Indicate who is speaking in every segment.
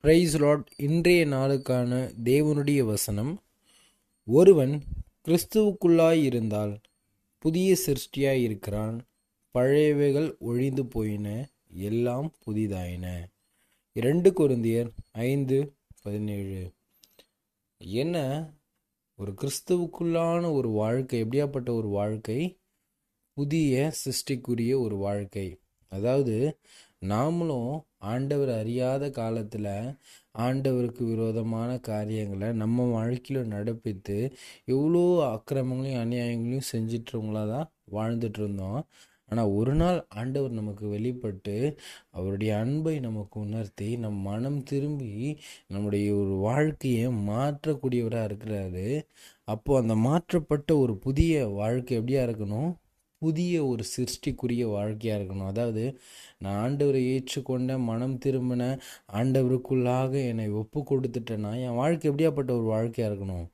Speaker 1: Price Lord இன்றைய நாளுக்கான தேவனுடைய வசனம் ஒருவன் கிறிஸ்துவுக்குள்ளாய் இருந்தால் புதிய சிருஷ்டியாய் இருக்கிறான் பழையவைகள் ஒழிந்து போயின எல்லாம் புதிதாயின. இரண்டு குருந்தியர் ஐந்து பதினேழு. என்ன? ஒரு கிறிஸ்துவுக்குள்ளான ஒரு வாழ்க்கை எப்படியாப்பட்ட ஒரு வாழ்க்கை? புதிய சிருஷ்டிக்குரிய ஒரு வாழ்க்கை. அதாவது நாமளும் ஆண்டவர் அறியாத காலத்தில் ஆண்டவருக்கு விரோதமான காரியங்களை நம்ம வாழ்க்கையில் நடப்பித்து எவ்வளோ அக்கிரமங்களையும் அநியாயங்களையும் செஞ்சிட்டவங்களாக தான் வாழ்ந்துட்டு இருந்தோம் ஆனால் ஒரு நாள் ஆண்டவர் நமக்கு வெளிப்பட்டு அவருடைய அன்பை நமக்கு உணர்த்தி நம் மனம் திரும்பி நம்முடைய ஒரு வாழ்க்கையை மாற்றக்கூடியவராக இருக்கிறாரு. அப்போது அந்த மாற்றப்பட்ட ஒரு புதிய வாழ்க்கை எப்படியா இருக்கணும்? புதிய ஒரு சிருஷ்டிக்குரிய வாழ்க்கையாக இருக்கணும். அதாவது நான் ஆண்டவரை ஏற்றுக்கொண்ட மனம் திரும்பின ஆண்டவருக்குள்ளாக என்னை ஒப்பு கொடுத்துட்டேன்னா என் வாழ்க்கை எப்படியாப்பட்ட ஒரு வாழ்க்கையாக இருக்கணும்?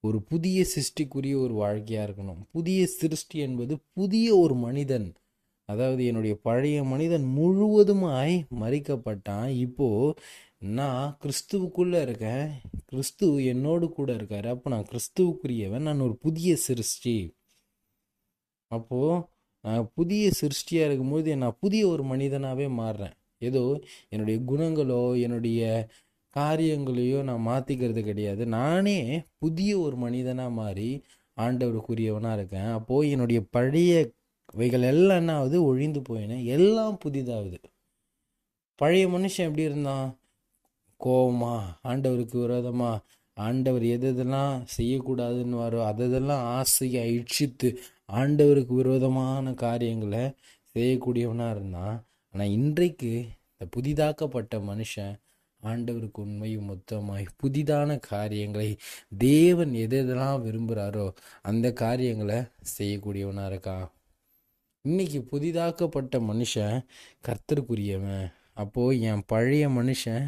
Speaker 1: ஒரு புதிய சிருஷ்டிக்குரிய ஒரு வாழ்க்கையாக இருக்கணும். புதிய சிருஷ்டி என்பது புதிய ஒரு மனிதன். அதாவது என்னுடைய பழைய மனிதன் முழுவதுமாய் மறிக்கப்பட்டான். இப்போது நான் கிறிஸ்துவுக்குள்ளே இருக்கேன். கிறிஸ்து என்னோடு கூட இருக்கார். அப்போ நான் கிறிஸ்துவுக்குரியவன். நான் ஒரு புதிய சிருஷ்டி. அப்போது நான் புதிய சிருஷ்டியாக இருக்கும்போது நான் புதிய ஒரு மனிதனாகவே மாறுறேன். ஏதோ என்னுடைய குணங்களோ என்னுடைய காரியங்களையோ நான் மாற்றிக்கிறது கிடையாது. நானே புதிய ஒரு மனிதனாக மாறி ஆண்டவருக்குரியவனாக இருக்கேன். அப்போது என்னுடைய பழைய வைகள் எல்லாம் என்ன ஆகுது ஒழிந்து போயினேன் எல்லாம் புதிதாகுது. பழைய மனுஷன் எப்படி இருந்தான்? கோபமா ஆண்டவருக்கு விரோதமாக ஆண்டவர் எது எதெல்லாம் செய்யக்கூடாதுன்னு வரோ அதெல்லாம் ஆசையை இச்சித்து ஆண்டவருக்கு விரோதமான காரியங்களை செய்யக்கூடியவனாக இருந்தான் ஆனால் இன்றைக்கு இந்த புதிதாக்கப்பட்ட மனுஷன் ஆண்டவருக்கு உண்மையும் மொத்தமாய் புதிதான காரியங்களை தேவன் எது எதெல்லாம் விரும்புகிறாரோ அந்த காரியங்களை செய்யக்கூடியவனாக இருக்கான். இன்னைக்கு புதிதாக்கப்பட்ட மனுஷன் கர்த்தருக்குரியவன். அப்போது என் பழைய மனுஷன்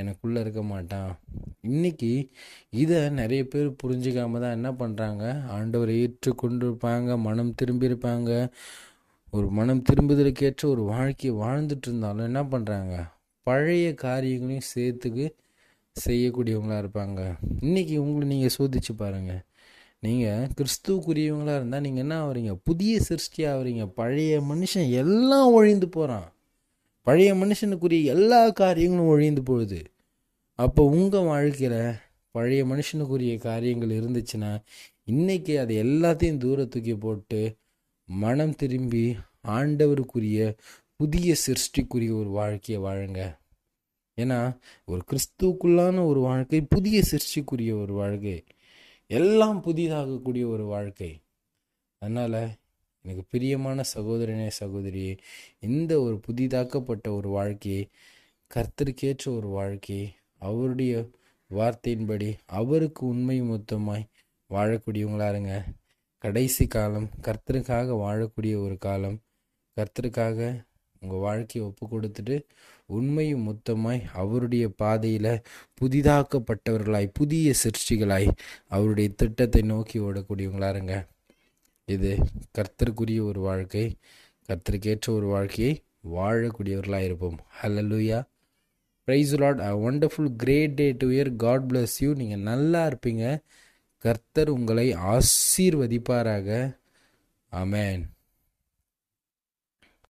Speaker 1: எனக்குள்ளே இருக்க மாட்டான். இன்னைக்கு இதை நிறைய பேர் புரிஞ்சுக்காம தான் என்ன பண்ணுறாங்க ஆண்டவரை ஏற்றுக்கொண்டு இருப்பாங்க மனம் திரும்பியிருப்பாங்க. ஒரு மனம் திரும்புதலுக்கேற்ற ஒரு வாழ்க்கையை வாழ்ந்துட்டு இருந்தாலும் என்ன பண்ணுறாங்க பழைய காரியங்களையும் சேர்த்துக்கு செய்யக்கூடியவங்களாக இருப்பாங்க. இன்றைக்கி உங்களை நீங்கள் சோதிச்சு பாருங்கள் நீங்கள் கிறிஸ்துவுக்குரியவங்களாக இருந்தால் நீங்கள் என்ன ஆகுறீங்க புதிய சிருஷ்டி ஆகுறீங்க பழைய மனுஷன் எல்லாம் ஒழிந்து போகிறான் பழைய மனுஷனுக்குரிய எல்லா காரியங்களும் ஒழிந்து போகுது. அப்போ உங்கள் வாழ்க்கையில் பழைய மனுஷனுக்குரிய காரியங்கள் இருந்துச்சுன்னா இன்றைக்கி அதை எல்லாத்தையும் தூர தூக்கி போட்டு மனம் திரும்பி ஆண்டவருக்குரிய புதிய சிருஷ்டிக்குரிய ஒரு வாழ்க்கையை வாழுங்க. ஏன்னா ஒரு கிறிஸ்துவுக்குள்ளான ஒரு வாழ்க்கை புதிய சிருஷ்டிக்குரிய ஒரு வாழ்க்கை எல்லாம் புதிதாகக்கூடிய ஒரு வாழ்க்கை. அதனால் எனக்கு பிரியமான சகோதரனே சகோதரியே இந்த ஒரு புதிதாக்கப்பட்ட ஒரு வாழ்க்கையை கர்த்தருக்கேற்ற ஒரு வாழ்க்கையை அவருடைய வார்த்தையின்படி அவருக்கு உண்மை மொத்தமாய் வாழக்கூடியவங்களா இருங்க. கடைசி காலம் கர்த்தருக்காக வாழக்கூடிய ஒரு காலம். கர்த்தருக்காக உங்கள் வாழ்க்கையை ஒப்பு கொடுத்துட்டு உண்மையும் மொத்தமாய் அவருடைய பாதையில் புதிதாக்கப்பட்டவர்களாய் புதிய சிருஷ்டிகளாய் அவருடைய திட்டத்தை நோக்கி ஓடக்கூடியவங்களா இருங்க. இது கர்த்தருக்குரிய ஒரு வாழ்க்கை கர்த்தருக்கேற்ற ஒரு வாழ்க்கையை வாழக்கூடியவர்களாக இருப்போம். Hallelujah praise Lord a wonderful great day to year God bless you நீங்கள் நல்லா இருப்பீங்க. கர்த்தர் உங்களை ஆசீர்வதிப்பாராக. அமேன்